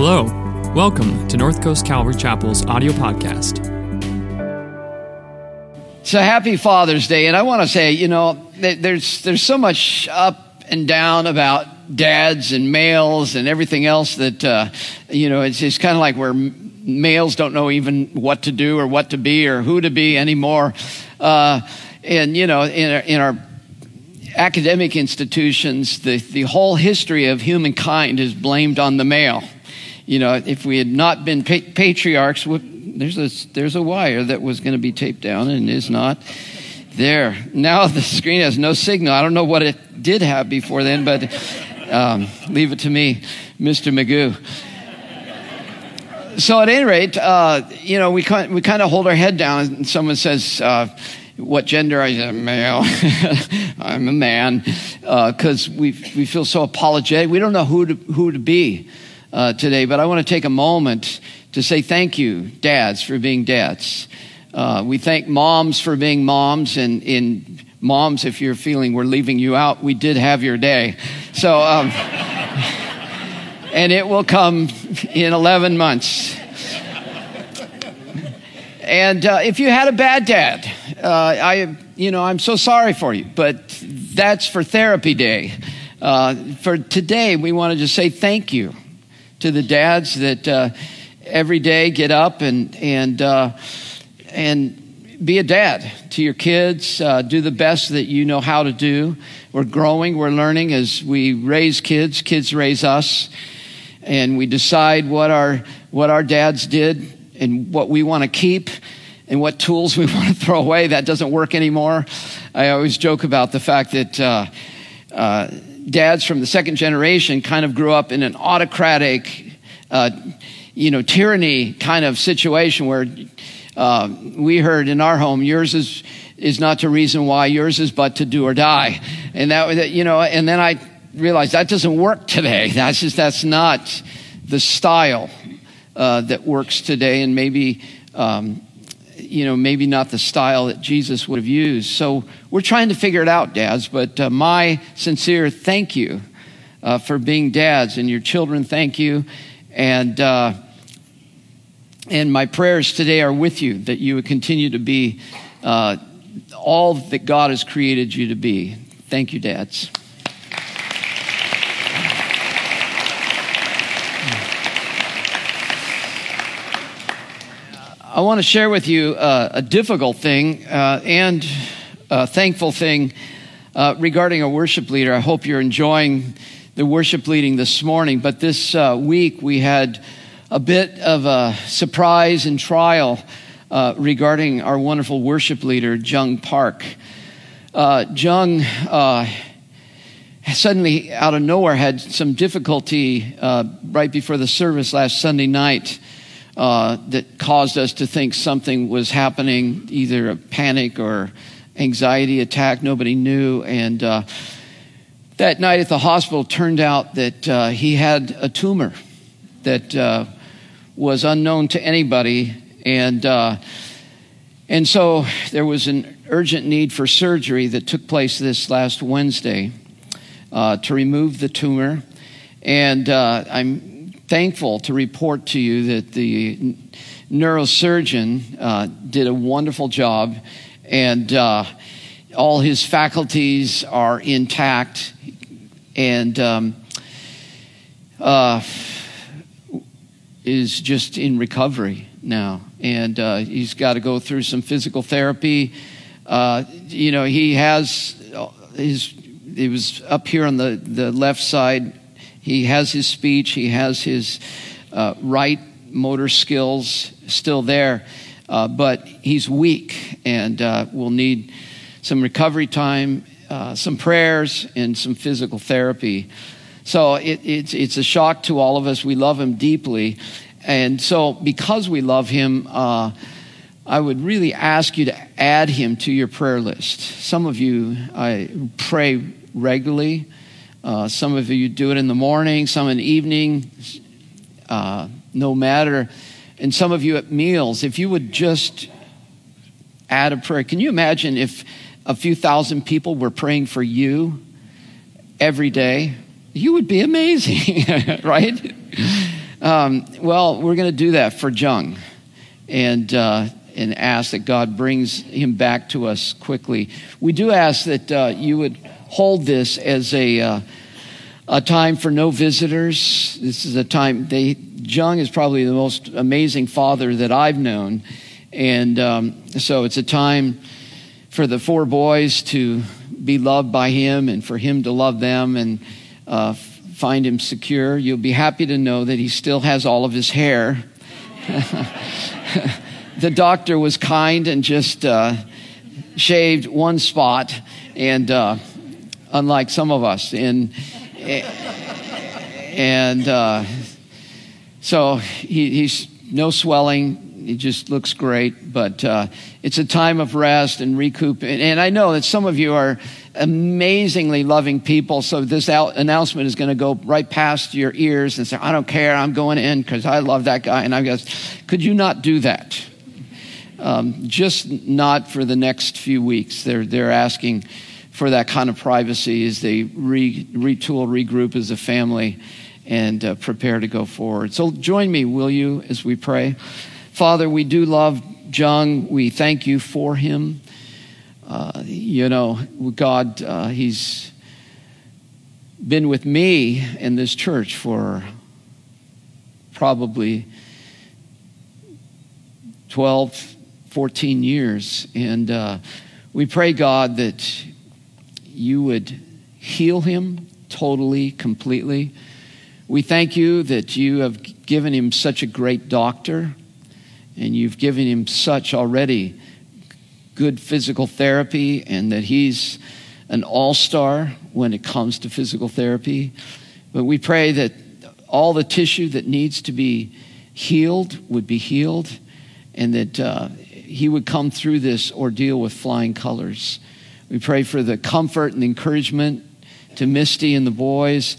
Hello. Welcome to North Coast Calvary Chapel's audio podcast. So happy Father's Day, and I want to say, you know, there's there's so much up and down about dads and males and everything else that uh, you know it's, it's kind of like where males don't know even what to do or what to be or who to be anymore, uh, and you know in our, in our academic institutions, the the whole history of humankind is blamed on the male you know, if we had not been pa- patriarchs, there's a, there's a wire that was going to be taped down and is not there. Now the screen has no signal. I don't know what it did have before then, but um, leave it to me, Mr. Magoo. So at any rate, uh, you know, we, we kind of hold our head down and someone says, uh, what gender are you? Male. I'm a man. Because uh, we, we feel so apologetic. We don't know who to, who to be uh, today, but I want to take a moment to say thank you, dads, for being dads. Uh, we thank moms for being moms, and in moms, if you're feeling we're leaving you out, we did have your day. So, um, and it will come in 11 months. And uh, if you had a bad dad, uh, I, you know, I'm so sorry for you, but that's for therapy day. Uh, for today, we want to just say thank you to the dads that uh, every day get up and and uh, and be a dad to your kids. Uh, do the best that you know how to do. We're growing. We're learning as we raise kids. Kids raise us, and we decide what our what our dads did and what we want to keep and what tools we want to throw away. That doesn't work anymore. I always joke about the fact that. Uh, uh, dads from the second generation kind of grew up in an autocratic, uh, you know, tyranny kind of situation where uh, we heard in our home, yours is is not to reason why, yours is but to do or die, and that you know, and then I realized that doesn't work today. That's just that's not the style uh, that works today, and maybe. Um, you know, maybe not the style that Jesus would have used. So we're trying to figure it out, dads. But uh, my sincere thank you uh, for being dads, and your children thank you. And, uh, and my prayers today are with you that you would continue to be uh, all that God has created you to be. Thank you, dads. I want to share with you uh, a difficult thing uh, and a thankful thing uh, regarding a worship leader. I hope you're enjoying the worship leading this morning. But this uh, week we had a bit of a surprise and trial uh, regarding our wonderful worship leader, Jung Park. Uh, Jung suddenly, out of nowhere, had some difficulty right before the service last Sunday night uh, that caused us to think something was happening, either a panic or anxiety attack. Nobody knew. And uh, that night at the hospital, turned out that uh, he had a tumor that uh, was unknown to anybody. And, uh, and so there was an urgent need for surgery that took place this last Wednesday uh, to remove the tumor. And I'm thankful to report to you that the neurosurgeon uh, did a wonderful job and uh, all his faculties are intact and um, uh, is just in recovery now. And uh, he's got to go through some physical therapy. Uh, you know, he has his, it was up here on the, the left side he has his speech, he has his uh, right motor skills still there, uh, but he's weak and uh, will need some recovery time, uh, some prayers, and some physical therapy. So it, it's, it's a shock to all of us. We love him deeply. And so, because we love him, uh, I would really ask you to add him to your prayer list. Some of you I pray regularly. Uh, some of you do it in the morning, some in the evening, uh, no matter. And some of you at meals. If you would just add a prayer, can you imagine if a few thousand people were praying for you every day? You would be amazing, right? Um, well, we're going to do that for Jung and, uh, and ask that God brings him back to us quickly. We do ask that uh, you would hold this as a, uh, a time for no visitors. This is a time, they, Jung is probably the most amazing father that I've known. And um, so it's a time for the four boys to be loved by him and for him to love them and uh, find him secure. You'll be happy to know that he still has all of his hair. the doctor was kind and just uh, shaved one spot, and uh, unlike some of us, and and uh, so he, he's no swelling. He just looks great, but uh, it's a time of rest and recoup. And, and I know that some of you are amazingly loving people. So this out- announcement is going to go right past your ears and say, I don't care. I'm going in because I love that guy. And I guess, could you not do that? Um, just not for the next few weeks. They're, they're asking for that kind of privacy as they re, retool, regroup as a family and uh, prepare to go forward. So join me, will you, as we pray? Father, we do love Jung. We thank you for him. Uh, you know, God, uh, He's been with me in this church for probably 12, 14 years. And uh, we pray, God, that you would heal him totally, completely. We thank you that you have given him such a great doctor, and you've given him such already good physical therapy and that he's an all star when it comes to physical therapy. But we pray that all the tissue that needs to be healed would be healed and that uh, he would come through this ordeal with flying colors. We pray for the comfort and encouragement to Misty and the boys.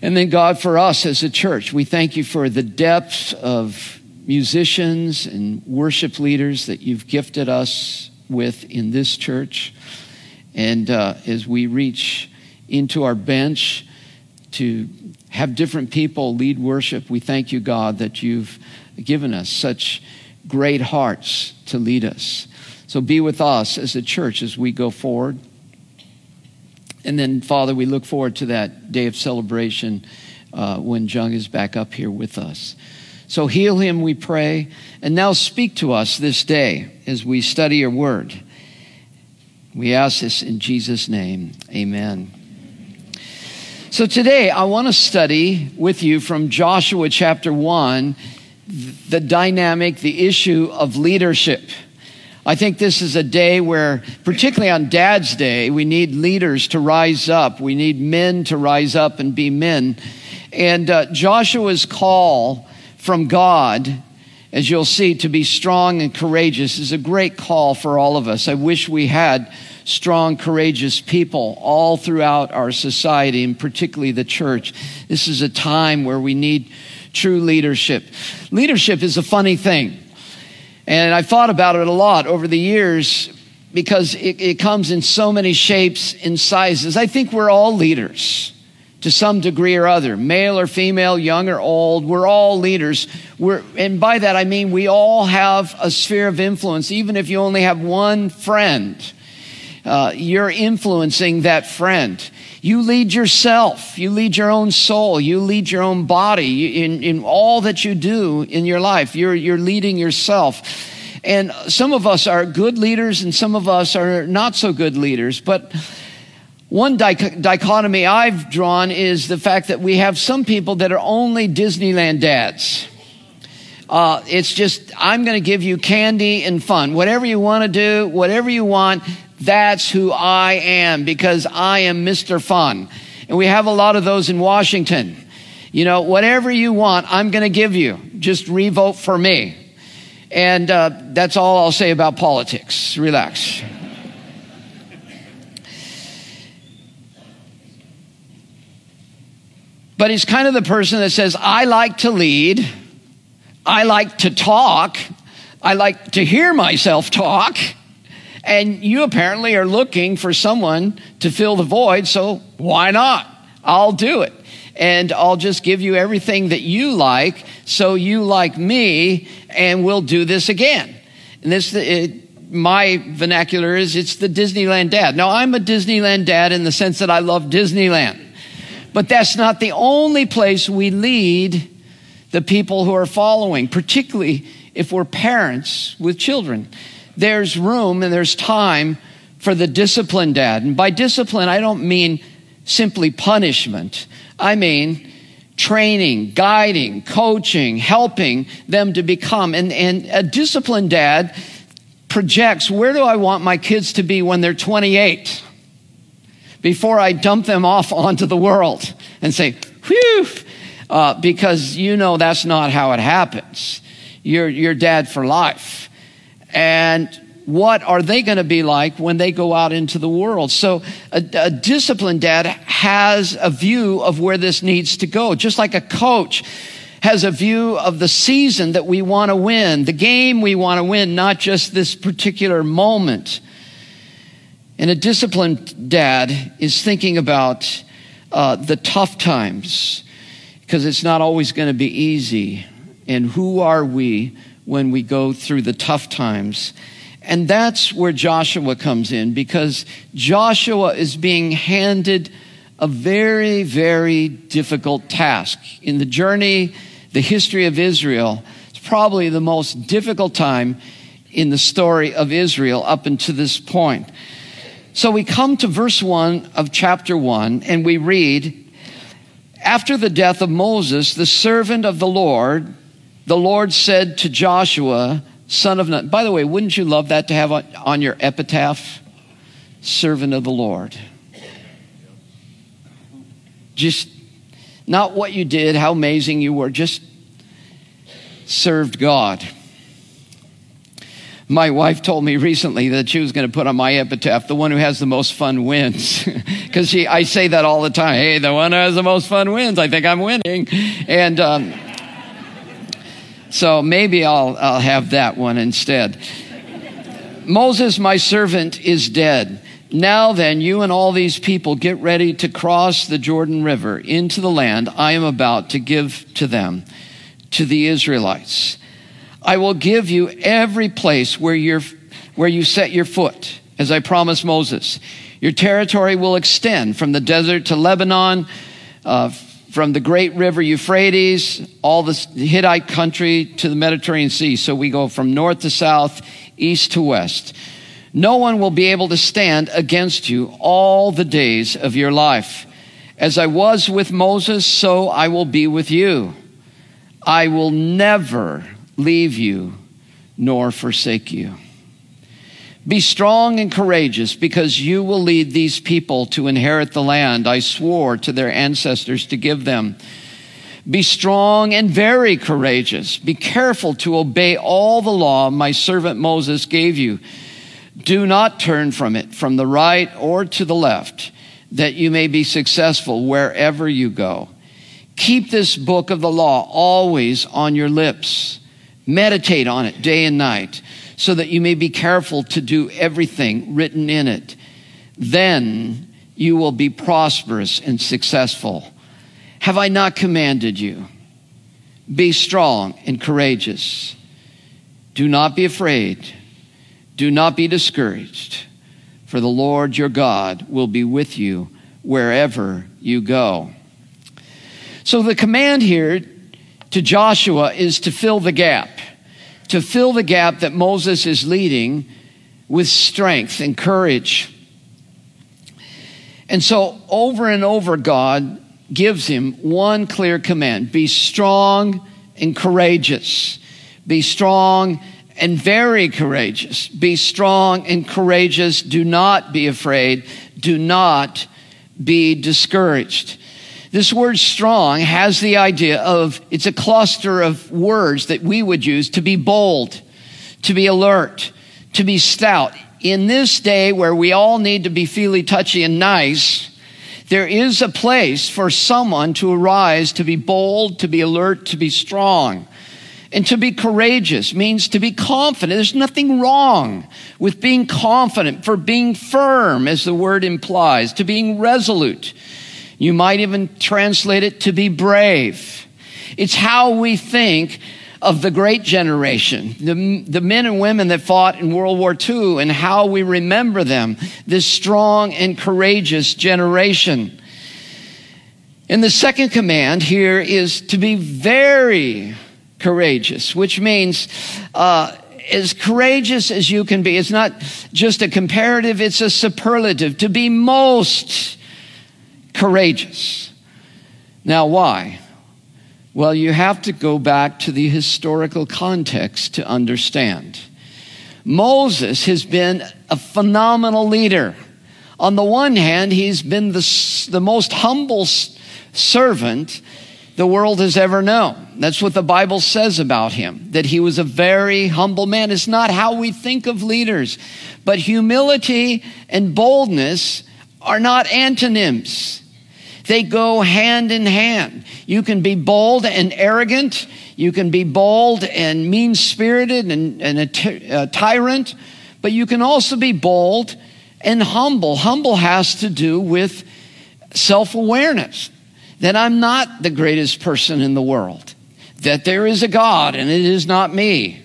And then, God, for us as a church, we thank you for the depth of musicians and worship leaders that you've gifted us with in this church. And uh, as we reach into our bench to have different people lead worship, we thank you, God, that you've given us such great hearts to lead us. So be with us as a church as we go forward. And then, Father, we look forward to that day of celebration uh, when Jung is back up here with us. So heal him, we pray. And now speak to us this day as we study your word. We ask this in Jesus' name. Amen. So today I want to study with you from Joshua chapter 1 the dynamic, the issue of leadership. I think this is a day where, particularly on Dad's Day, we need leaders to rise up. We need men to rise up and be men. And uh, Joshua's call from God, as you'll see, to be strong and courageous is a great call for all of us. I wish we had strong, courageous people all throughout our society, and particularly the church. This is a time where we need true leadership. Leadership is a funny thing. And I've thought about it a lot over the years because it, it comes in so many shapes and sizes. I think we're all leaders to some degree or other, male or female, young or old. We're all leaders. We're, and by that I mean we all have a sphere of influence, even if you only have one friend. Uh, you're influencing that friend. You lead yourself. You lead your own soul. You lead your own body in, in all that you do in your life. You're, you're leading yourself. And some of us are good leaders and some of us are not so good leaders. But one dichotomy I've drawn is the fact that we have some people that are only Disneyland dads. Uh, it's just, I'm going to give you candy and fun. Whatever you want to do, whatever you want, that's who I am because I am Mr. Fun. And we have a lot of those in Washington. You know, whatever you want, I'm going to give you. Just revote for me. And uh, that's all I'll say about politics. Relax. But he's kind of the person that says, I like to lead, I like to talk, I like to hear myself talk. And you apparently are looking for someone to fill the void, so why not? I'll do it. and I'll just give you everything that you like, so you like me, and we'll do this again. And this, it, my vernacular is it's the Disneyland dad. Now, I'm a Disneyland dad in the sense that I love Disneyland. But that's not the only place we lead the people who are following, particularly if we're parents with children. There's room and there's time for the disciplined dad. And by discipline, I don't mean simply punishment. I mean training, guiding, coaching, helping them to become. And, and a disciplined dad projects where do I want my kids to be when they're 28? Before I dump them off onto the world and say, whew, uh, because you know that's not how it happens. You're, you're dad for life. And what are they going to be like when they go out into the world? So a, a, disciplined dad has a view of where this needs to go, just like a coach has a view of the season that we want to win, the game we want to win, not just this particular moment. And a disciplined dad is thinking about uh, the tough times because it's not always going to be easy. And who are we when we go through the tough times? And that's where Joshua comes in because Joshua is being handed a very, very difficult task. In the journey, the history of Israel, it's probably the most difficult time in the story of Israel up until this point. So we come to verse 1 of chapter 1 and we read After the death of Moses, the servant of the Lord, the Lord said to Joshua, son of Nun. By the way, wouldn't you love that to have on, on your epitaph? Servant of the Lord. Just not what you did, how amazing you were, just served God. My wife told me recently that she was going to put on my epitaph, the one who has the most fun wins. Because I say that all the time. Hey, the one who has the most fun wins. I think I'm winning. And um, so maybe I'll, I'll have that one instead. Moses, my servant, is dead. Now then, you and all these people get ready to cross the Jordan River into the land I am about to give to them, to the Israelites. I will give you every place where, you're, where you set your foot, as I promised Moses. Your territory will extend from the desert to Lebanon, uh, from the great river Euphrates, all the Hittite country to the Mediterranean Sea. So we go from north to south, east to west. No one will be able to stand against you all the days of your life. As I was with Moses, so I will be with you. I will never leave you nor forsake you. Be strong and courageous because you will lead these people to inherit the land I swore to their ancestors to give them. Be strong and very courageous. Be careful to obey all the law my servant Moses gave you. Do not turn from it, from the right or to the left, that you may be successful wherever you go. Keep this book of the law always on your lips. Meditate on it day and night so that you may be careful to do everything written in it. Then you will be prosperous and successful. Have I not commanded you? Be strong and courageous. Do not be afraid. Do not be discouraged, for the Lord your God will be with you wherever you go. So the command here to Joshua is to fill the gap to fill the gap that Moses is leading with strength and courage. And so, over and over, God gives him one clear command be strong and courageous. Be strong and very courageous. Be strong and courageous. Do not be afraid. Do not be discouraged. This word strong has the idea of it's a cluster of words that we would use to be bold, to be alert, to be stout. In this day where we all need to be feely, touchy, and nice, there is a place for someone to arise, to be bold, to be alert, to be strong. And to be courageous means to be confident. There's nothing wrong with being confident, for being firm, as the word implies, to being resolute You might even translate it to be brave. It's how we think of the great generation, the, the men and women that fought in World War II, and how we remember them, this strong and courageous generation. And the second command here is to be very courageous, which means uh, as courageous as you can be. It's not just a comparative, it's a superlative. To be most courageous. Now, why? Well, you have to go back to the historical context to understand. Moses has been a phenomenal leader. On the one hand, he's been the, the most humble servant the world has ever known. That's what the Bible says about him, that he was a very humble man. It's not how we think of leaders, but humility and boldness are not antonyms. They go hand in hand. You can be bold and arrogant. You can be bold and mean spirited and, and a, ty- a tyrant, but you can also be bold and humble. Humble has to do with self awareness that I'm not the greatest person in the world, that there is a God and it is not me.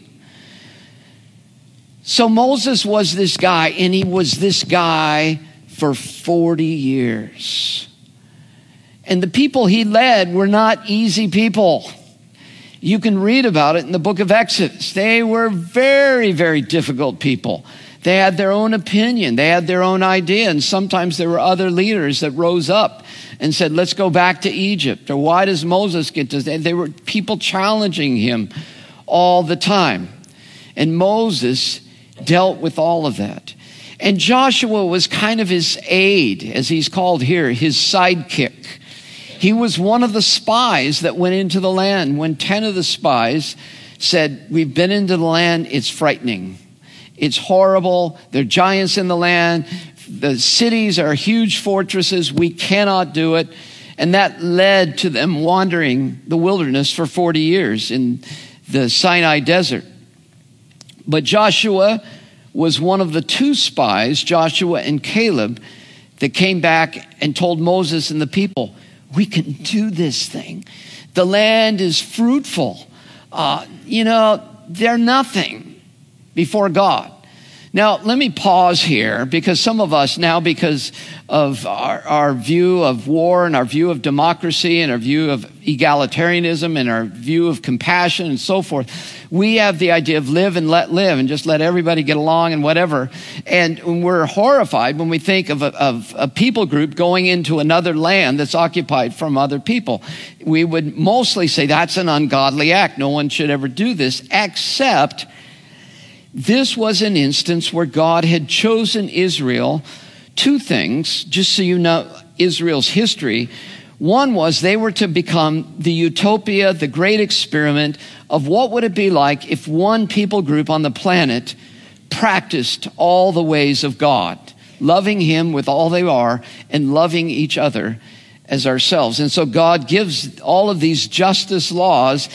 So Moses was this guy, and he was this guy for 40 years. And the people he led were not easy people. You can read about it in the book of Exodus. They were very, very difficult people. They had their own opinion, they had their own idea, and sometimes there were other leaders that rose up and said, Let's go back to Egypt. Or why does Moses get to? They were people challenging him all the time. And Moses dealt with all of that. And Joshua was kind of his aide, as he's called here, his sidekick. He was one of the spies that went into the land when 10 of the spies said, We've been into the land, it's frightening. It's horrible. There are giants in the land. The cities are huge fortresses. We cannot do it. And that led to them wandering the wilderness for 40 years in the Sinai desert. But Joshua was one of the two spies, Joshua and Caleb, that came back and told Moses and the people, we can do this thing. The land is fruitful. Uh, you know, they're nothing before God. Now, let me pause here because some of us now, because of our, our, view of war and our view of democracy and our view of egalitarianism and our view of compassion and so forth, we have the idea of live and let live and just let everybody get along and whatever. And we're horrified when we think of a, of a people group going into another land that's occupied from other people. We would mostly say that's an ungodly act. No one should ever do this except this was an instance where God had chosen Israel. Two things, just so you know Israel's history. One was they were to become the utopia, the great experiment of what would it be like if one people group on the planet practiced all the ways of God, loving Him with all they are and loving each other as ourselves. And so God gives all of these justice laws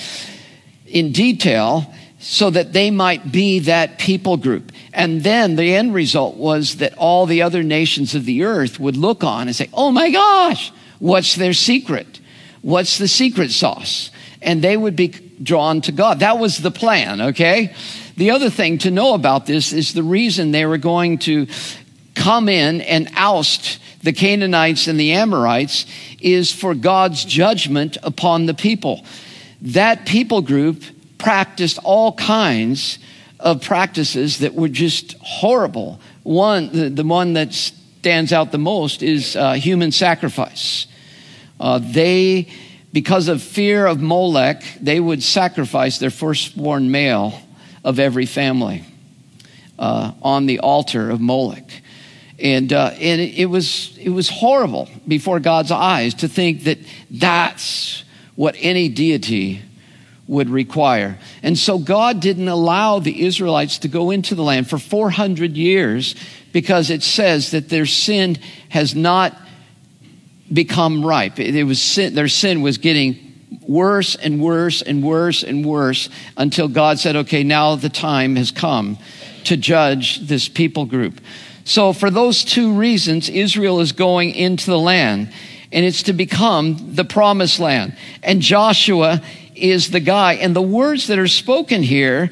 in detail so that they might be that people group. And then the end result was that all the other nations of the earth would look on and say, Oh my gosh, what's their secret? What's the secret sauce? And they would be drawn to God. That was the plan, okay? The other thing to know about this is the reason they were going to come in and oust the Canaanites and the Amorites is for God's judgment upon the people. That people group practiced all kinds of practices that were just horrible. One, the, the one that stands out the most is uh, human sacrifice. Uh, they, because of fear of Molech, they would sacrifice their firstborn male of every family uh, on the altar of Molech. And, uh, and it, was, it was horrible before God's eyes to think that that's what any deity would require. And so God didn't allow the Israelites to go into the land for 400 years because it says that their sin has not become ripe. It was sin, their sin was getting worse and worse and worse and worse until God said, okay, now the time has come to judge this people group. So, for those two reasons, Israel is going into the land. and it's to become the promised land. And Joshua is the guy. And the words that are spoken here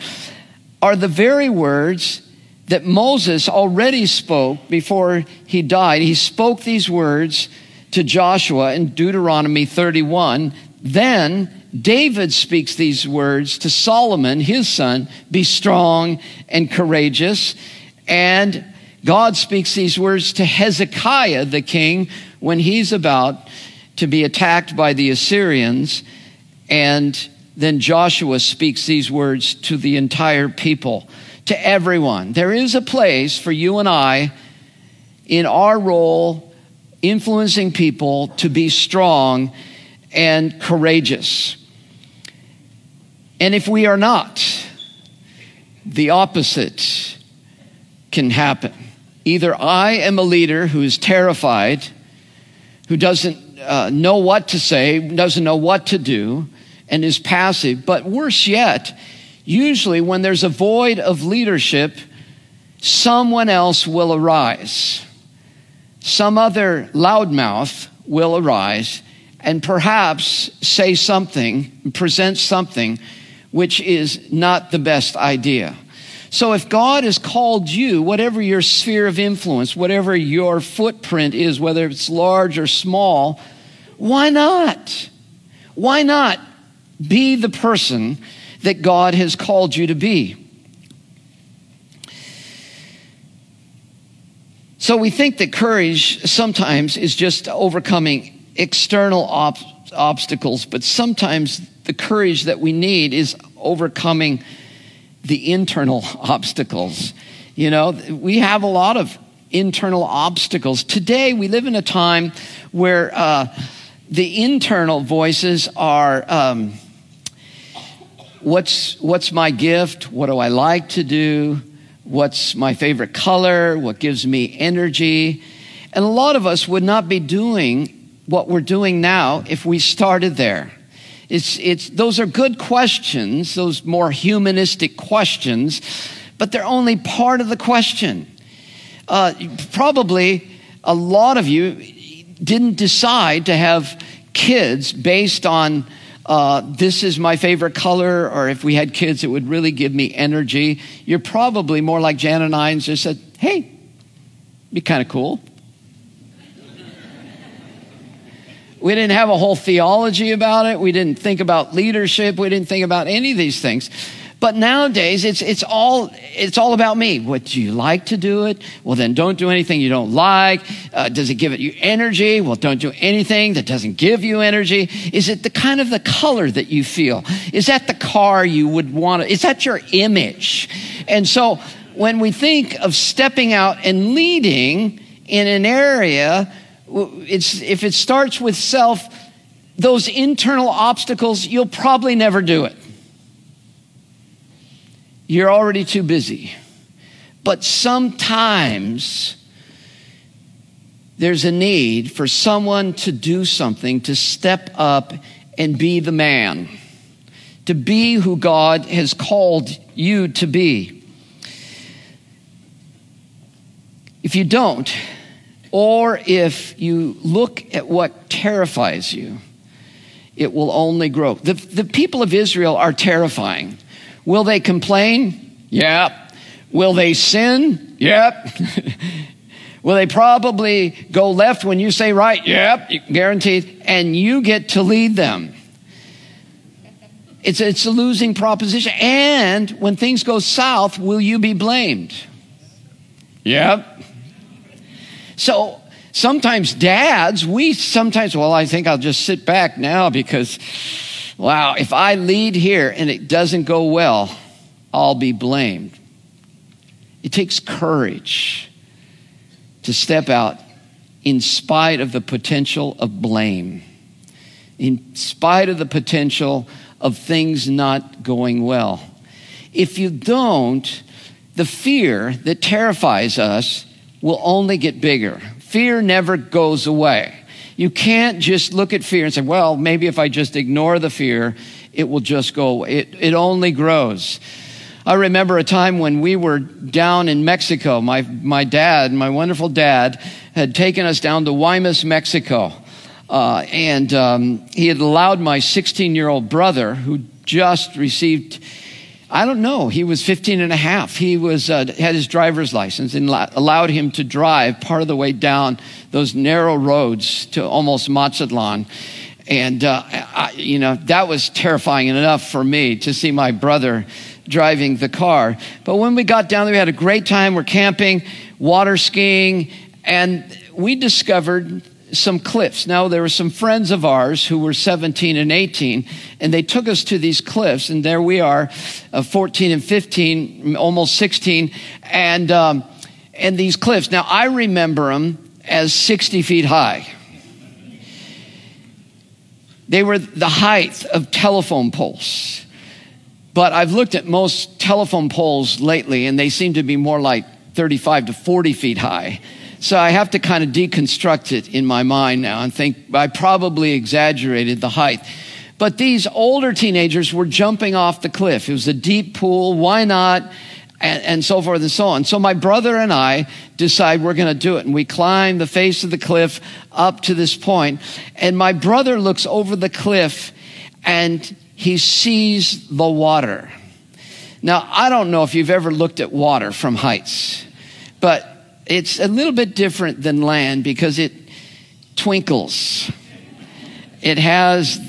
are the very words that Moses already spoke before he died. He spoke these words to Joshua in Deuteronomy 31. Then David speaks these words to Solomon, his son be strong and courageous. And God speaks these words to Hezekiah, the king, when he's about to be attacked by the Assyrians. And then Joshua speaks these words to the entire people, to everyone. There is a place for you and I in our role influencing people to be strong and courageous. And if we are not, the opposite can happen. Either I am a leader who is terrified, who doesn't uh, know what to say, doesn't know what to do, and is passive. But worse yet, usually when there's a void of leadership, someone else will arise. Some other loudmouth will arise and perhaps say something, present something which is not the best idea. So if God has called you, whatever your sphere of influence, whatever your footprint is, whether it's large or small, why not? Why not be the person that God has called you to be? So we think that courage sometimes is just overcoming external obstacles, but sometimes the courage that we need is overcoming the internal obstacles. You know, we have a lot of internal obstacles. Today, we live in a time where uh, the internal voices are um, what's, what's my gift? What do I like to do? What's my favorite color? What gives me energy? And a lot of us would not be doing what we're doing now if we started there. It's, it's, those are good questions, those more humanistic questions, but they're only part of the question. Uh, probably a lot of you didn't decide to have kids based on uh, this is my favorite color, or if we had kids, it would really give me energy. You're probably more like Jan and I and just said, hey, be kind of cool. We didn't have a whole theology about it. We didn't think about leadership. We didn't think about any of these things. But nowadays, it's, it's, all, it's all about me. What do you like to do it? Well, then don't do anything you don't like. Uh, does it give it you energy? Well, don't do anything that doesn't give you energy. Is it the kind of the color that you feel? Is that the car you would want to, is that your image? And so when we think of stepping out and leading in an area, it's, if it starts with self, those internal obstacles, you'll probably never do it. You're already too busy. But sometimes there's a need for someone to do something, to step up and be the man, to be who God has called you to be. If you don't, or if you look at what terrifies you, it will only grow. The, the people of Israel are terrifying. Will they complain? Yep. Will they sin? Yep. Will they probably go left when you say right? Yep, guaranteed. And you get to lead them. It's a, it's a losing proposition. And when things go south, will you be blamed? Yep. So sometimes dads, we sometimes, well, I think I'll just sit back now because, wow, if I lead here and it doesn't go well, I'll be blamed. It takes courage to step out in spite of the potential of blame, in spite of the potential of things not going well. If you don't, the fear that terrifies us will only get bigger. Fear never goes away. You can't just look at fear and say, well, maybe if I just ignore the fear, it will just go away. It, it only grows. I remember a time when we were down in Mexico. My, my dad, my wonderful dad, had taken us down to Guaymas, Mexico. Uh, and um, he had allowed my 16 year old brother, who just received, I don't know, he was 15 and a half. He was, uh, had his driver's license and allowed him to drive part of the way down those narrow roads to almost Mazatlan. And, uh, I, you know, that was terrifying enough for me to see my brother driving the car. But when we got down there, we had a great time. We're camping, water skiing, and we discovered some cliffs. Now, there were some friends of ours who were 17 and 18, and they took us to these cliffs, and there we are, uh, 14 and 15, almost 16, and, um, and these cliffs. Now, I remember them as 60 feet high. They were the height of telephone poles. But I've looked at most telephone poles lately, and they seem to be more like 35 to 40 feet high. So I have to kind of deconstruct it in my mind now and think I probably exaggerated the height. But these older teenagers were jumping off the cliff. It was a deep pool. Why not? And, and so forth and so on. So my brother and I decide we're going to do it. And we climb the face of the cliff up to this point. And my brother looks over the cliff and he sees the water. Now, I don't know if you've ever looked at water from heights, but it's a little bit different than land because it twinkles. It has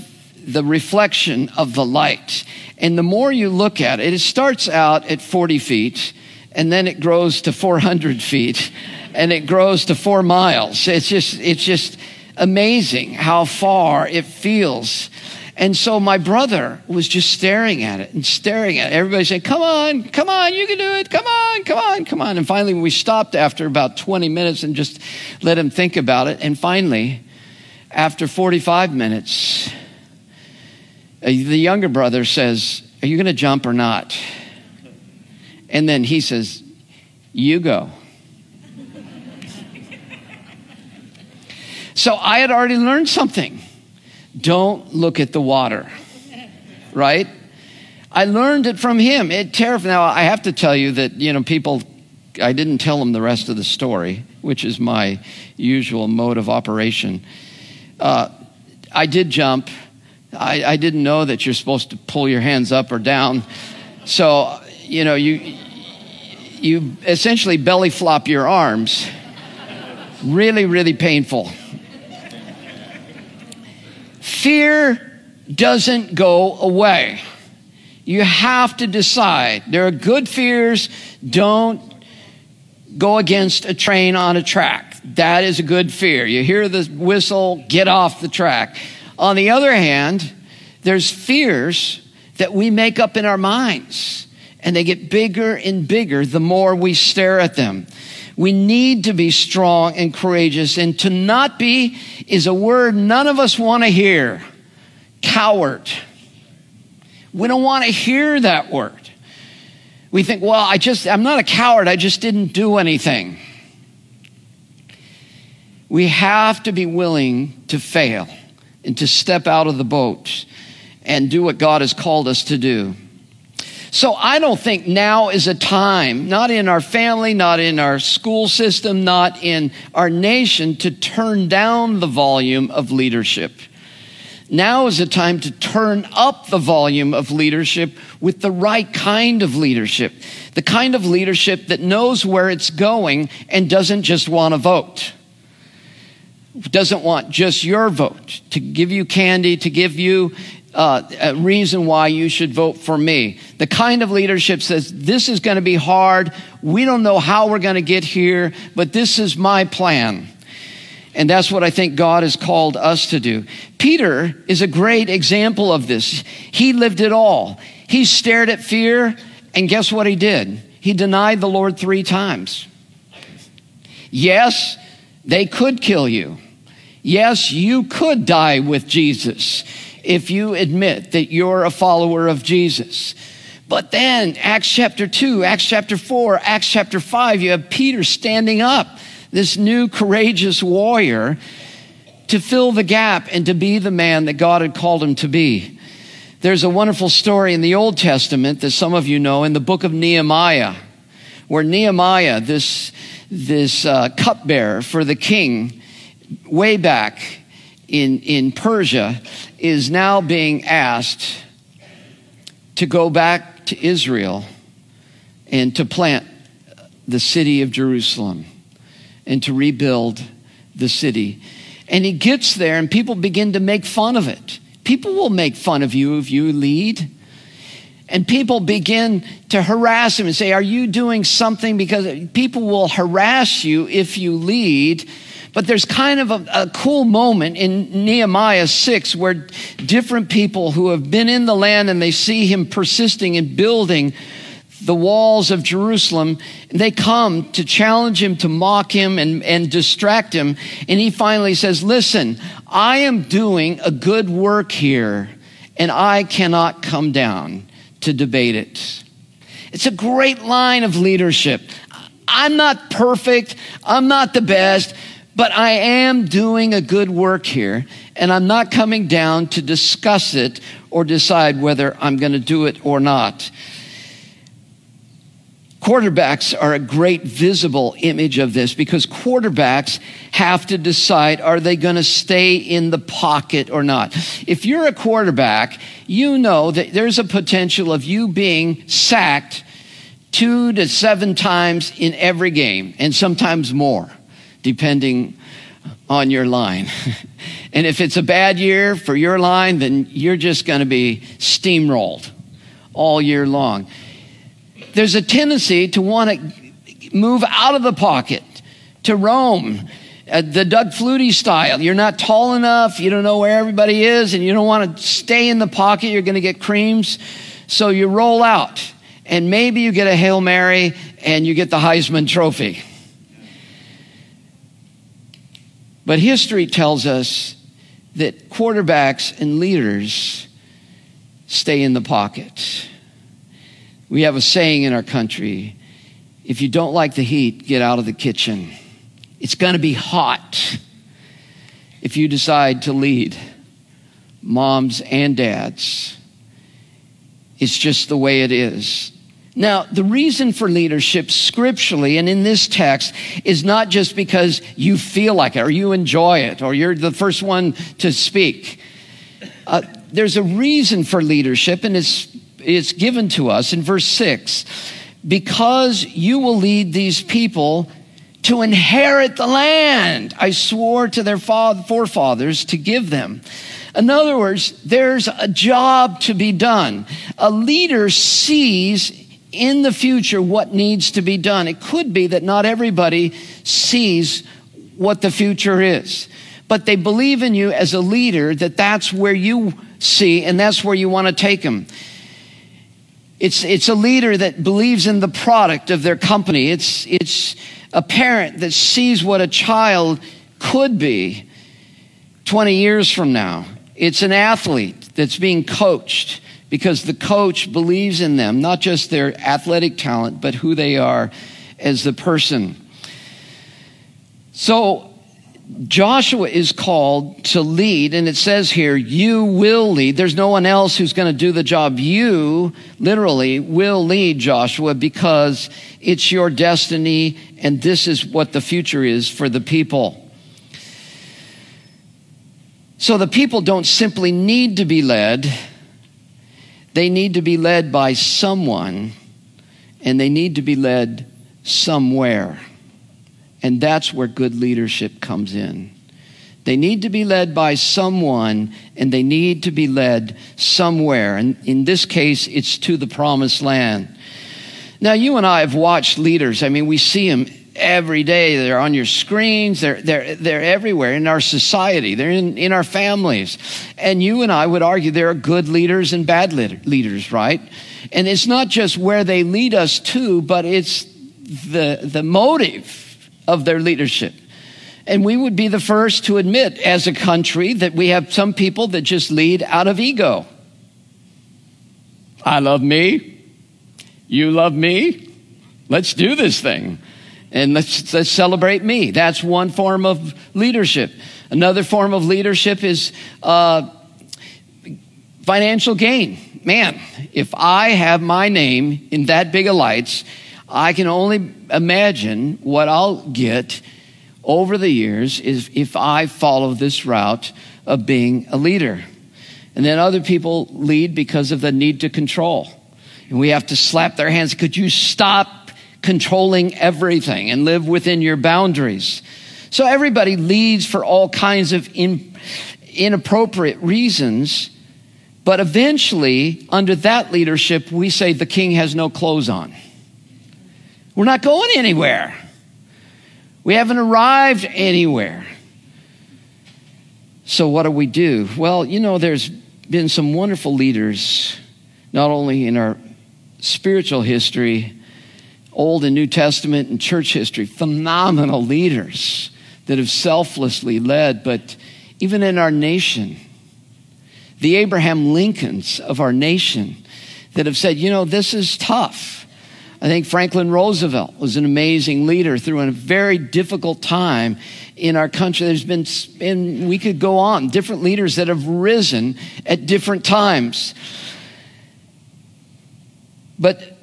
the reflection of the light. And the more you look at it, it starts out at 40 feet and then it grows to 400 feet and it grows to four miles. It's just, it's just amazing how far it feels. And so my brother was just staring at it and staring at it. Everybody saying, Come on, come on, you can do it. Come on, come on, come on. And finally, we stopped after about 20 minutes and just let him think about it. And finally, after 45 minutes, uh, the younger brother says, Are you going to jump or not? And then he says, You go. so I had already learned something. Don't look at the water, right? I learned it from him. It terrified. Now, I have to tell you that, you know, people, I didn't tell them the rest of the story, which is my usual mode of operation. Uh, I did jump. I, I didn't know that you're supposed to pull your hands up or down. So, you know, you, you essentially belly flop your arms. Really, really painful. Fear doesn't go away. You have to decide. There are good fears. Don't go against a train on a track. That is a good fear. You hear the whistle, get off the track. On the other hand, there's fears that we make up in our minds, and they get bigger and bigger the more we stare at them. We need to be strong and courageous. And to not be is a word none of us want to hear. Coward. We don't want to hear that word. We think, well, I just, I'm not a coward. I just didn't do anything. We have to be willing to fail and to step out of the boat and do what God has called us to do. So I don't think now is a time, not in our family, not in our school system, not in our nation, to turn down the volume of leadership. Now is a time to turn up the volume of leadership with the right kind of leadership. The kind of leadership that knows where it's going and doesn't just want to vote. Doesn't want just your vote to give you candy, to give you uh, a reason why you should vote for me. The kind of leadership says, This is going to be hard. We don't know how we're going to get here, but this is my plan. And that's what I think God has called us to do. Peter is a great example of this. He lived it all. He stared at fear, and guess what he did? He denied the Lord three times. Yes, they could kill you. Yes, you could die with Jesus if you admit that you're a follower of Jesus. But then, Acts chapter 2, Acts chapter 4, Acts chapter 5, you have Peter standing up, this new courageous warrior, to fill the gap and to be the man that God had called him to be. There's a wonderful story in the Old Testament that some of you know in the book of Nehemiah, where Nehemiah, this, this uh, cupbearer for the king, way back, in, in Persia is now being asked to go back to Israel and to plant the city of Jerusalem and to rebuild the city. And he gets there, and people begin to make fun of it. People will make fun of you if you lead. And people begin to harass him and say, Are you doing something? Because people will harass you if you lead. But there's kind of a, a, cool moment in Nehemiah 6 where different people who have been in the land and they see him persisting in building the walls of Jerusalem, they come to challenge him, to mock him, and, and distract him. And he finally says, Listen, I am doing a good work here, and I cannot come down to debate it. It's a great line of leadership. I'm not perfect, I'm not the best, but I am doing a good work here, and I'm not coming down to discuss it or decide whether I'm going to do it or not. Quarterbacks are a great visible image of this because quarterbacks have to decide are they going to stay in the pocket or not. If you're a quarterback, you know that there's a potential of you being sacked two to seven times in every game, and sometimes more, depending on your line. and if it's a bad year for your line, then you're just going to be steamrolled all year long there's a tendency to want to move out of the pocket, to roam. Uh, the Doug Flutie style. You're not tall enough, you don't know where everybody is, and you don't want to stay in the pocket, you're going to get creams. So you roll out, and maybe you get a Hail Mary and you get the Heisman Trophy. But history tells us that quarterbacks and leaders stay in the pocket. We have a saying in our country if you don't like the heat, get out of the kitchen. It's going to be hot if you decide to lead, moms and dads. It's just the way it is. Now, the reason for leadership scripturally and in this text is not just because you feel like it or you enjoy it or you're the first one to speak. Uh, there's a reason for leadership, and it's it's given to us in verse 6 because you will lead these people to inherit the land I swore to their forefathers to give them. In other words, there's a job to be done. A leader sees in the future what needs to be done. It could be that not everybody sees what the future is, but they believe in you as a leader that that's where you see and that's where you want to take them. It's, it's a leader that believes in the product of their company. It's, it's a parent that sees what a child could be 20 years from now. It's an athlete that's being coached because the coach believes in them, not just their athletic talent, but who they are as the person. So Joshua is called to lead, and it says here, you will lead. There's no one else who's going to do the job. You, literally, will lead Joshua because it's your destiny, and this is what the future is for the people. So the people don't simply need to be led, they need to be led by someone, and they need to be led somewhere. And that's where good leadership comes in. They need to be led by someone and they need to be led somewhere. And in this case, it's to the promised land. Now, you and I have watched leaders. I mean, we see them every day. They're on your screens. They're, they're, they're everywhere in our society. They're in, in our families. And you and I would argue there are good leaders and bad leaders, right? And it's not just where they lead us to, but it's the, the motive of their leadership. And we would be the first to admit as a country that we have some people that just lead out of ego. I love me. You love me. Let's do this thing. And let's, let's celebrate me. That's one form of leadership. Another form of leadership is uh, financial gain. Man, if I have my name in that big of lights, I can only imagine what I'll get over the years is if I follow this route of being a leader. And then other people lead because of the need to control. And we have to slap their hands. Could you stop controlling everything and live within your boundaries? So everybody leads for all kinds of in, inappropriate reasons. But eventually, under that leadership, we say the king has no clothes on. We're not going anywhere. We haven't arrived anywhere. So, what do we do? Well, you know, there's been some wonderful leaders, not only in our spiritual history, Old and New Testament and church history, phenomenal leaders that have selflessly led, but even in our nation, the Abraham Lincolns of our nation that have said, you know, this is tough. I think Franklin Roosevelt was an amazing leader through a very difficult time in our country. There's been, and we could go on, different leaders that have risen at different times. But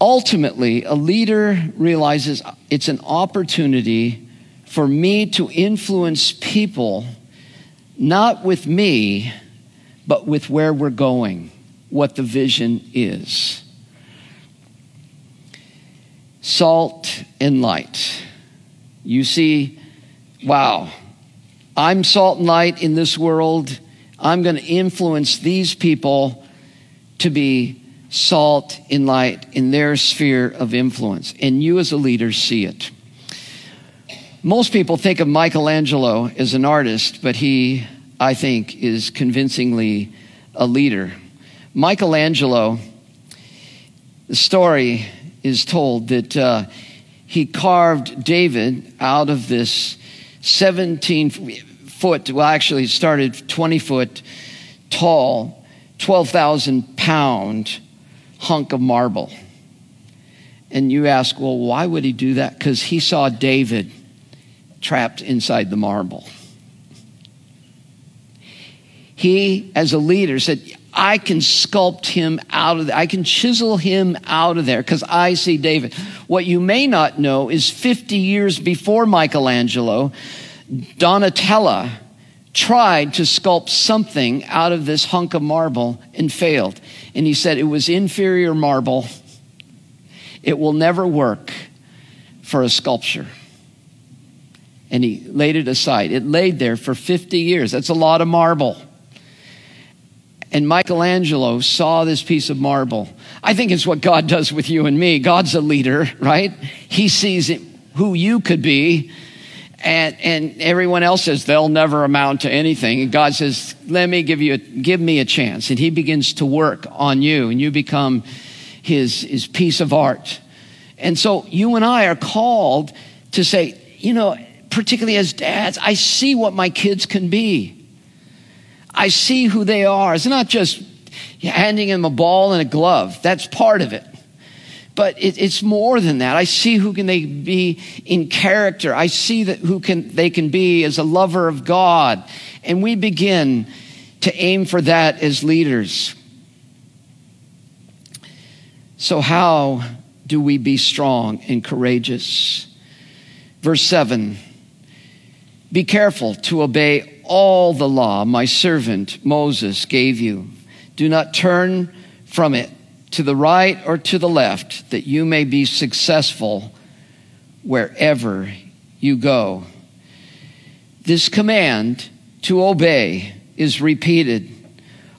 ultimately, a leader realizes it's an opportunity for me to influence people, not with me, but with where we're going, what the vision is. Salt and light. You see, wow, I'm salt and light in this world. I'm going to influence these people to be salt and light in their sphere of influence. And you, as a leader, see it. Most people think of Michelangelo as an artist, but he, I think, is convincingly a leader. Michelangelo, the story is told that uh, he carved David out of this 17 foot, well, actually, it started 20 foot tall, 12,000 pound hunk of marble. And you ask, well, why would he do that? Because he saw David trapped inside the marble. He, as a leader, said, I can sculpt him out of there. I can chisel him out of there because I see David. What you may not know is 50 years before Michelangelo, Donatello tried to sculpt something out of this hunk of marble and failed. And he said it was inferior marble. It will never work for a sculpture. And he laid it aside. It laid there for 50 years. That's a lot of marble. And Michelangelo saw this piece of marble. I think it's what God does with you and me. God's a leader, right? He sees it, who you could be, and, and everyone else says they'll never amount to anything. And God says, let me give you, a, give me a chance. And he begins to work on you and you become his, his piece of art. And so you and I are called to say, you know, particularly as dads, I see what my kids can be. I see who they are. It's not just handing them a ball and a glove. That's part of it. But it, it's more than that. I see who can they be in character. I see that who can they can be as a lover of God. And we begin to aim for that as leaders. So how do we be strong and courageous? Verse 7 Be careful to obey all the law my servant Moses gave you. Do not turn from it to the right or to the left, that you may be successful wherever you go. This command to obey is repeated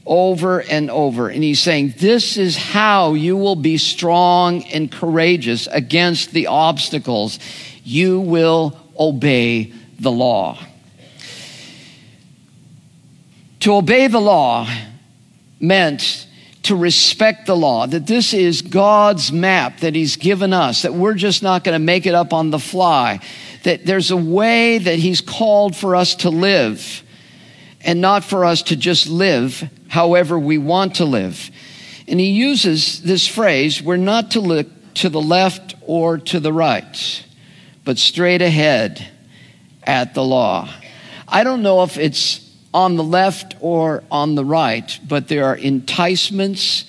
over and over. And he's saying, This is how you will be strong and courageous against the obstacles. You will obey the law. To obey the law meant to respect the law, that this is God's map that He's given us, that we're just not going to make it up on the fly, that there's a way that He's called for us to live, and not for us to just live however we want to live. And He uses this phrase we're not to look to the left or to the right, but straight ahead at the law. I don't know if it's on the left or on the right, but there are enticements,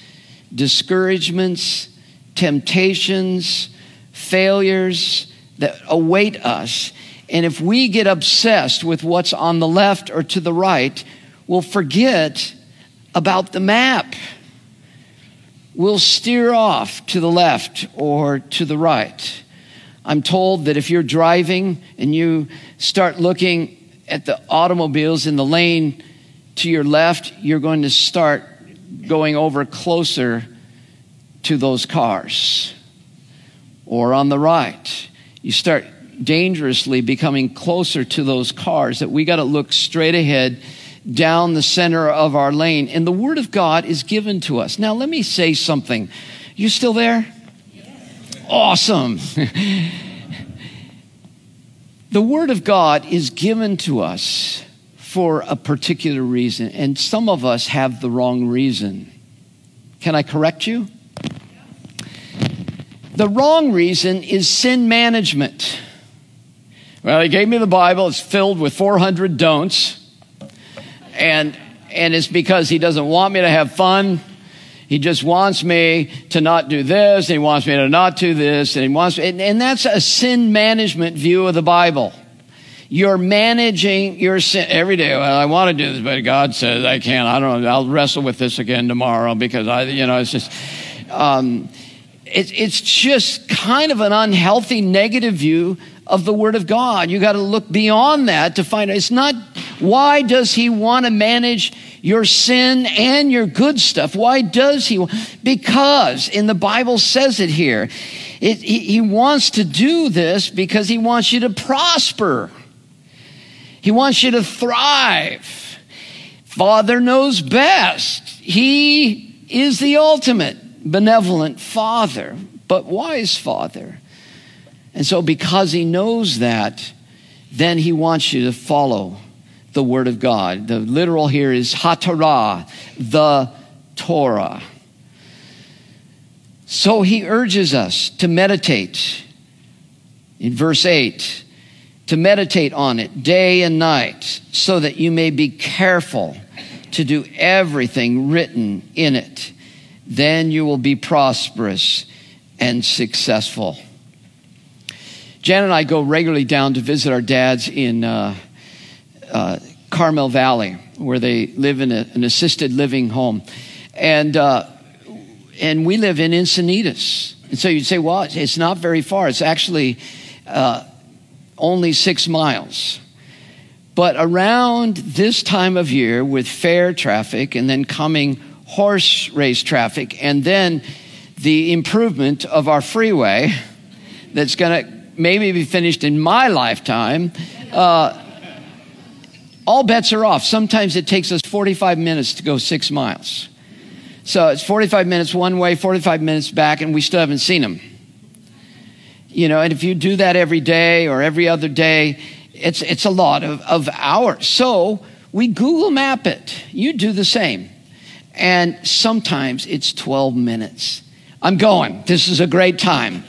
discouragements, temptations, failures that await us. And if we get obsessed with what's on the left or to the right, we'll forget about the map. We'll steer off to the left or to the right. I'm told that if you're driving and you start looking at the automobiles in the lane to your left, you're going to start going over closer to those cars. Or on the right, you start dangerously becoming closer to those cars that we got to look straight ahead down the center of our lane. And the Word of God is given to us. Now, let me say something. You still there? Awesome. the Word of God is given to us for a particular reason, and some of us have the wrong reason. Can I correct you? The wrong reason is sin management. Well, he gave me the Bible, it's filled with 400 don'ts, and, and it's because he doesn't want me to have fun. He just wants me to not do this, and he wants me to not do this, and he wants, and, and that's a sin management view of the Bible. You're managing your sin every day. Well, I want to do this, but God says I can't. I don't know. I'll wrestle with this again tomorrow because I, you know, it's just, um, it, it's just kind of an unhealthy, negative view of the Word of God. You got to look beyond that to find it's not why does He want to manage your sin and your good stuff? Why does He? Because, in the Bible says it here, it, he, he wants to do this because He wants you to prosper. He wants you to thrive. Father knows best. He is the ultimate benevolent father, but wise father. And so, because he knows that, then he wants you to follow the word of God. The literal here is haTorah, the Torah. So he urges us to meditate. In verse 8, to meditate on it day and night, so that you may be careful to do everything written in it. Then you will be prosperous and successful. Jan and I go regularly down to visit our dads in uh, uh, Carmel Valley, where they live in a, an assisted living home. And, uh, and we live in Encinitas. And so you'd say, well, it's not very far. It's actually uh, only six miles. But around this time of year, with fair traffic and then coming horse race traffic, and then the improvement of our freeway that's going to maybe be finished in my lifetime, uh, all bets are off. Sometimes it takes us 45 minutes to go six miles. So it's 45 minutes one way, 45 minutes back, and we still haven't seen them. You know, and if you do that every day or every other day, it's, it's a lot of, of hours. So we Google map it. You do the same. And sometimes it's 12 minutes. I'm going. This is a great time.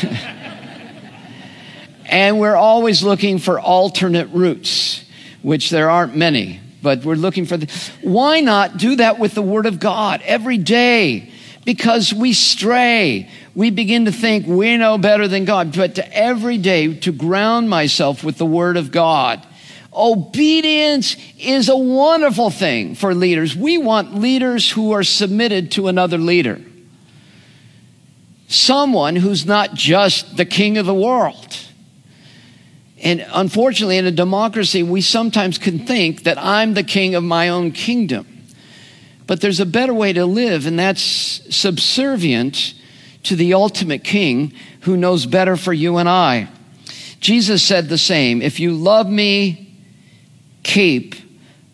and we're always looking for alternate routes, which there aren't many, but we're looking for the. Why not do that with the Word of God every day? Because we stray we begin to think we know better than God, but to every day to ground myself with the Word of God. Obedience is a wonderful thing for leaders. We want leaders who are submitted to another leader. Someone who's not just the king of the world. And unfortunately, in a democracy, we sometimes can think that I'm the king of my own kingdom. But there's a better way to live, and that's subservient to the ultimate king who knows better for you and I. Jesus said the same If you love me, keep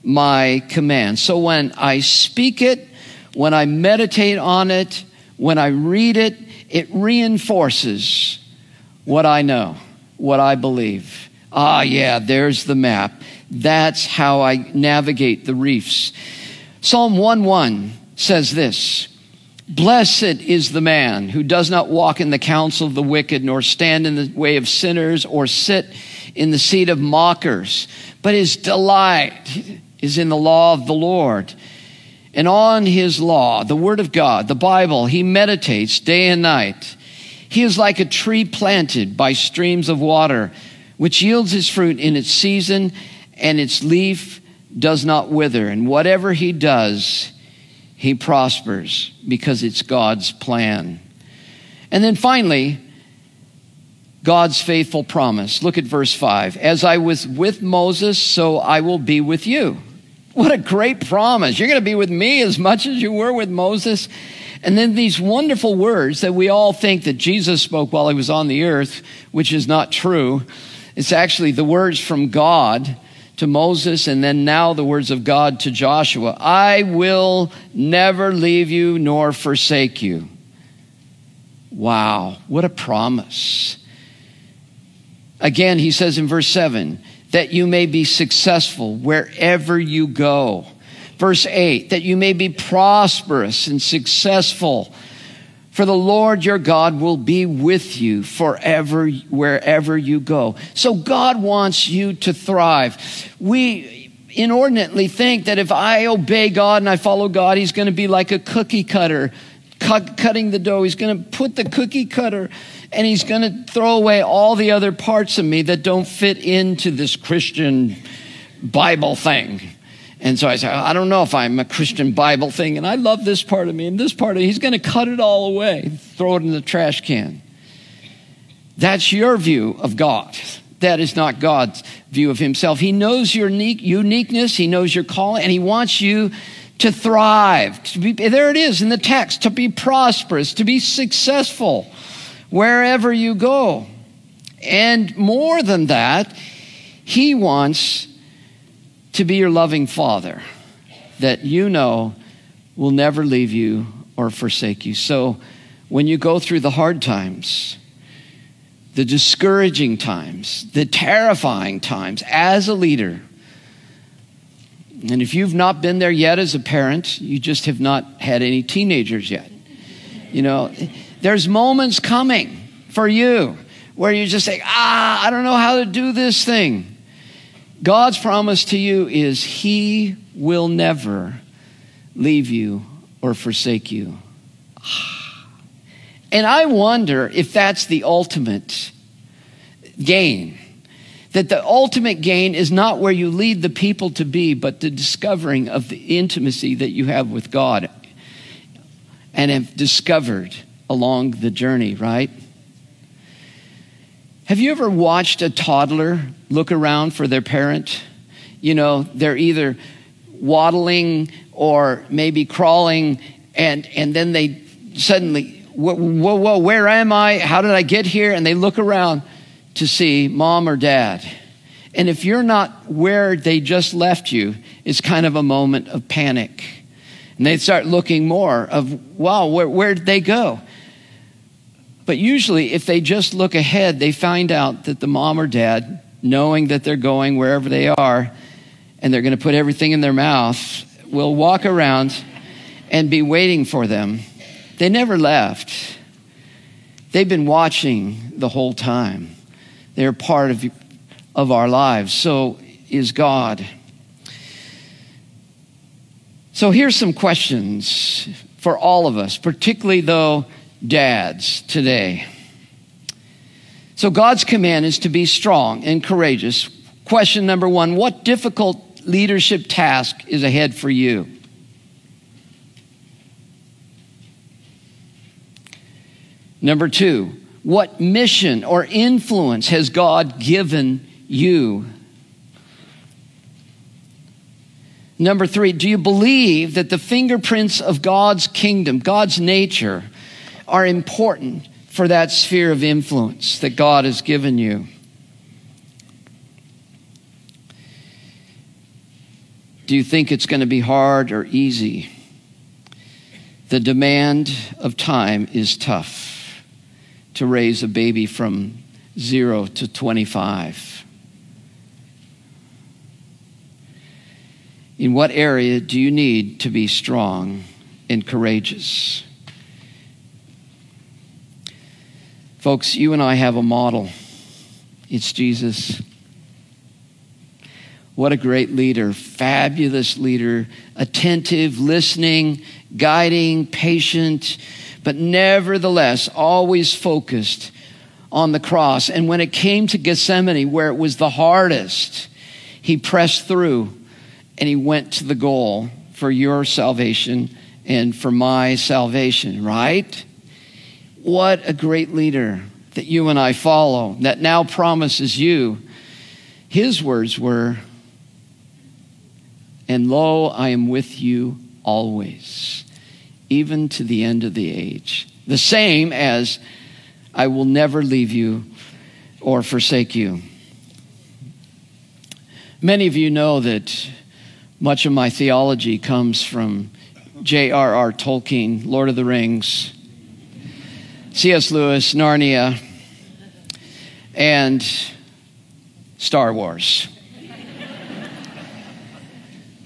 my command. So when I speak it, when I meditate on it, when I read it, it reinforces what I know, what I believe. Ah, yeah, there's the map. That's how I navigate the reefs. Psalm 1 1 says this Blessed is the man who does not walk in the counsel of the wicked, nor stand in the way of sinners, or sit in the seat of mockers, but his delight is in the law of the Lord. And on his law, the word of God, the Bible, he meditates day and night. He is like a tree planted by streams of water, which yields its fruit in its season, and its leaf does not wither. And whatever he does, he prospers because it's God's plan. And then finally, God's faithful promise. Look at verse 5. As I was with Moses, so I will be with you. What a great promise. You're going to be with me as much as you were with Moses. And then these wonderful words that we all think that Jesus spoke while he was on the earth, which is not true. It's actually the words from God to Moses, and then now the words of God to Joshua I will never leave you nor forsake you. Wow, what a promise. Again, he says in verse 7 that you may be successful wherever you go. Verse 8, that you may be prosperous and successful. For the Lord your God will be with you forever, wherever you go. So God wants you to thrive. We inordinately think that if I obey God and I follow God, He's going to be like a cookie cutter, cut, cutting the dough. He's going to put the cookie cutter and He's going to throw away all the other parts of me that don't fit into this Christian Bible thing. And so I said, I don't know if I'm a Christian Bible thing, and I love this part of me, and this part of me, he's going to cut it all away, throw it in the trash can. That's your view of God. That is not God's view of himself. He knows your uniqueness, he knows your calling, and he wants you to thrive. To be, there it is in the text to be prosperous, to be successful wherever you go. And more than that, he wants to be your loving father that you know will never leave you or forsake you. So when you go through the hard times, the discouraging times, the terrifying times as a leader, and if you've not been there yet as a parent, you just have not had any teenagers yet. You know, there's moments coming for you where you just say, ah, I don't know how to do this thing. God's promise to you is He will never leave you or forsake you. And I wonder if that's the ultimate gain. That the ultimate gain is not where you lead the people to be, but the discovering of the intimacy that you have with God and have discovered along the journey, right? Have you ever watched a toddler look around for their parent? You know, they're either waddling or maybe crawling, and, and then they suddenly, whoa, whoa, whoa, where am I? How did I get here? And they look around to see mom or dad. And if you're not where they just left you, it's kind of a moment of panic. And they start looking more of, wow, where, where did they go? But usually, if they just look ahead, they find out that the mom or dad, knowing that they're going wherever they are, and they're going to put everything in their mouth, will walk around and be waiting for them. They never left. They've been watching the whole time. They're part of, of our lives. So is God. So here's some questions for all of us, particularly though dads today. So, God's command is to be strong and courageous. Question number one What difficult leadership task is ahead for you? Number two, what mission or influence has God given you? Number three, do you believe that the fingerprints of God's kingdom, God's nature, are important for that sphere of influence that God has given you. Do you think it's going to be hard or easy? The demand of time is tough to raise a baby from zero to 25. In what area do you need to be strong and courageous? Folks, you and I have a model. It's Jesus. What a great leader, fabulous leader, attentive, listening, guiding, patient, but nevertheless always focused on the cross. And when it came to Gethsemane, where it was the hardest, he pressed through and he went to the goal for your salvation and for my salvation, right? What a great leader that you and I follow that now promises you. His words were, And lo, I am with you always, even to the end of the age. The same as I will never leave you or forsake you. Many of you know that much of my theology comes from J.R.R. Tolkien, Lord of the Rings, C.S. Lewis, Narnia, and Star Wars.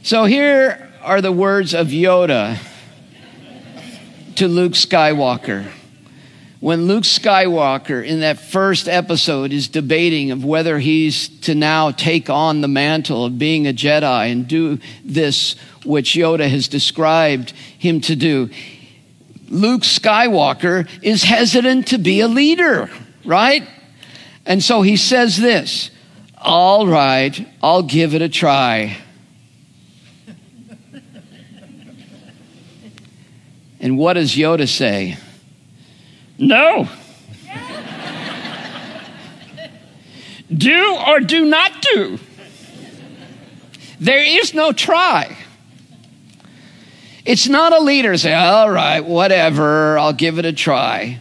so here are the words of Yoda to Luke Skywalker. When Luke Skywalker in that first episode is debating of whether he's to now take on the mantle of being a Jedi and do this which Yoda has described him to do, Luke Skywalker is hesitant to be a leader, right? And so he says this All right, I'll give it a try. And what does Yoda say? No. do or do not do. There is no try. It's not a leader say, all right, whatever, I'll give it a try.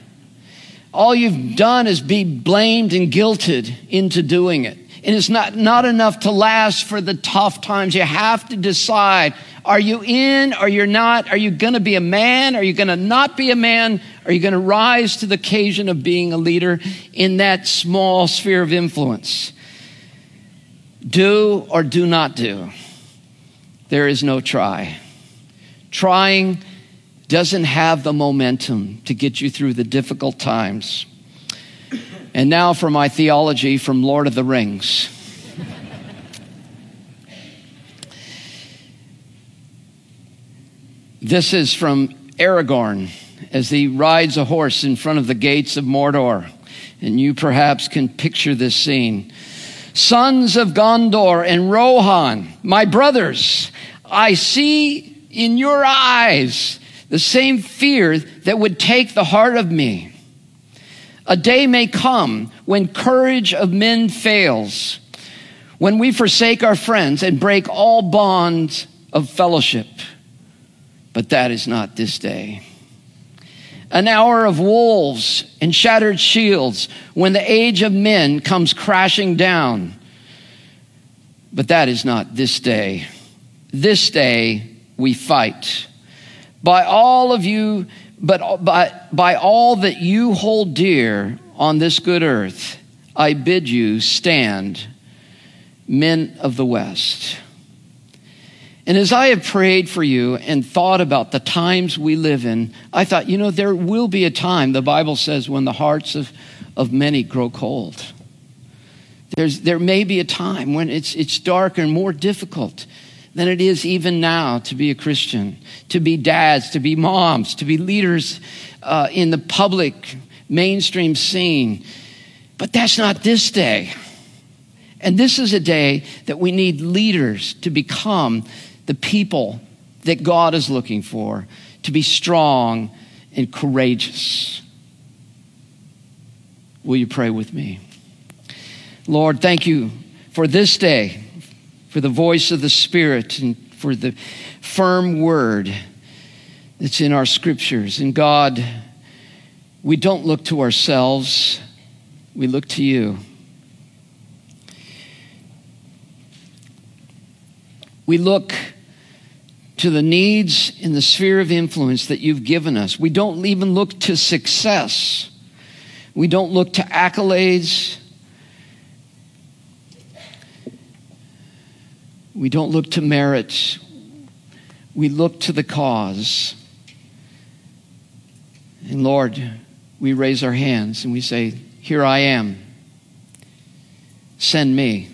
All you've done is be blamed and guilted into doing it. And it's not, not enough to last for the tough times. You have to decide are you in? Are you're not? Are you going to be a man? Are you going to not be a man? Are you going to rise to the occasion of being a leader in that small sphere of influence? Do or do not do. There is no try. Trying doesn't have the momentum to get you through the difficult times. And now for my theology from Lord of the Rings. this is from Aragorn as he rides a horse in front of the gates of Mordor. And you perhaps can picture this scene. Sons of Gondor and Rohan, my brothers, I see in your eyes the same fear that would take the heart of me. A day may come when courage of men fails, when we forsake our friends and break all bonds of fellowship. But that is not this day. An hour of wolves and shattered shields when the age of men comes crashing down. But that is not this day. This day we fight. By all of you, but by, by all that you hold dear on this good earth, I bid you stand, men of the West. And as I have prayed for you and thought about the times we live in, I thought, you know, there will be a time, the Bible says, when the hearts of, of many grow cold. There's, there may be a time when it's, it's darker and more difficult than it is even now to be a Christian, to be dads, to be moms, to be leaders uh, in the public mainstream scene. But that's not this day. And this is a day that we need leaders to become the people that God is looking for, to be strong and courageous. Will you pray with me? Lord, thank you for this day for the voice of the Spirit and for the firm word that's in our scriptures. And God, we don't look to ourselves, we look to you. We look to the needs in the sphere of influence that you've given us. We don't even look to success. We don't look to accolades. We don't look to merit, we look to the cause. And Lord, we raise our hands and we say, Here I am. Send me.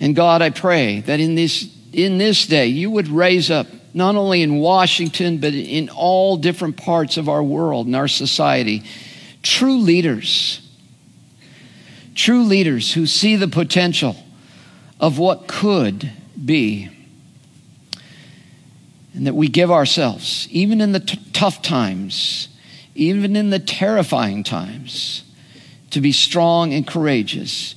And God, I pray that in this, in this day you would raise up, not only in Washington, but in all different parts of our world and our society, true leaders, true leaders who see the potential of what could be. And that we give ourselves, even in the t- tough times, even in the terrifying times, to be strong and courageous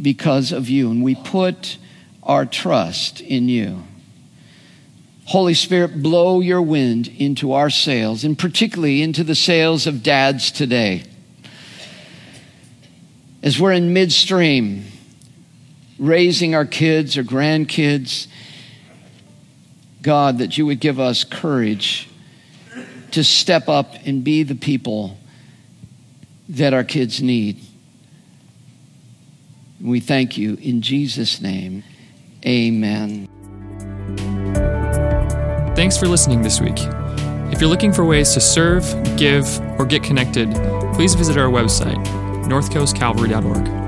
because of you. And we put our trust in you. Holy Spirit, blow your wind into our sails, and particularly into the sails of dads today. As we're in midstream, raising our kids or grandkids, God, that you would give us courage to step up and be the people that our kids need. We thank you in Jesus' name. Amen. Thanks for listening this week. If you're looking for ways to serve, give, or get connected, please visit our website, northcoastcalvary.org.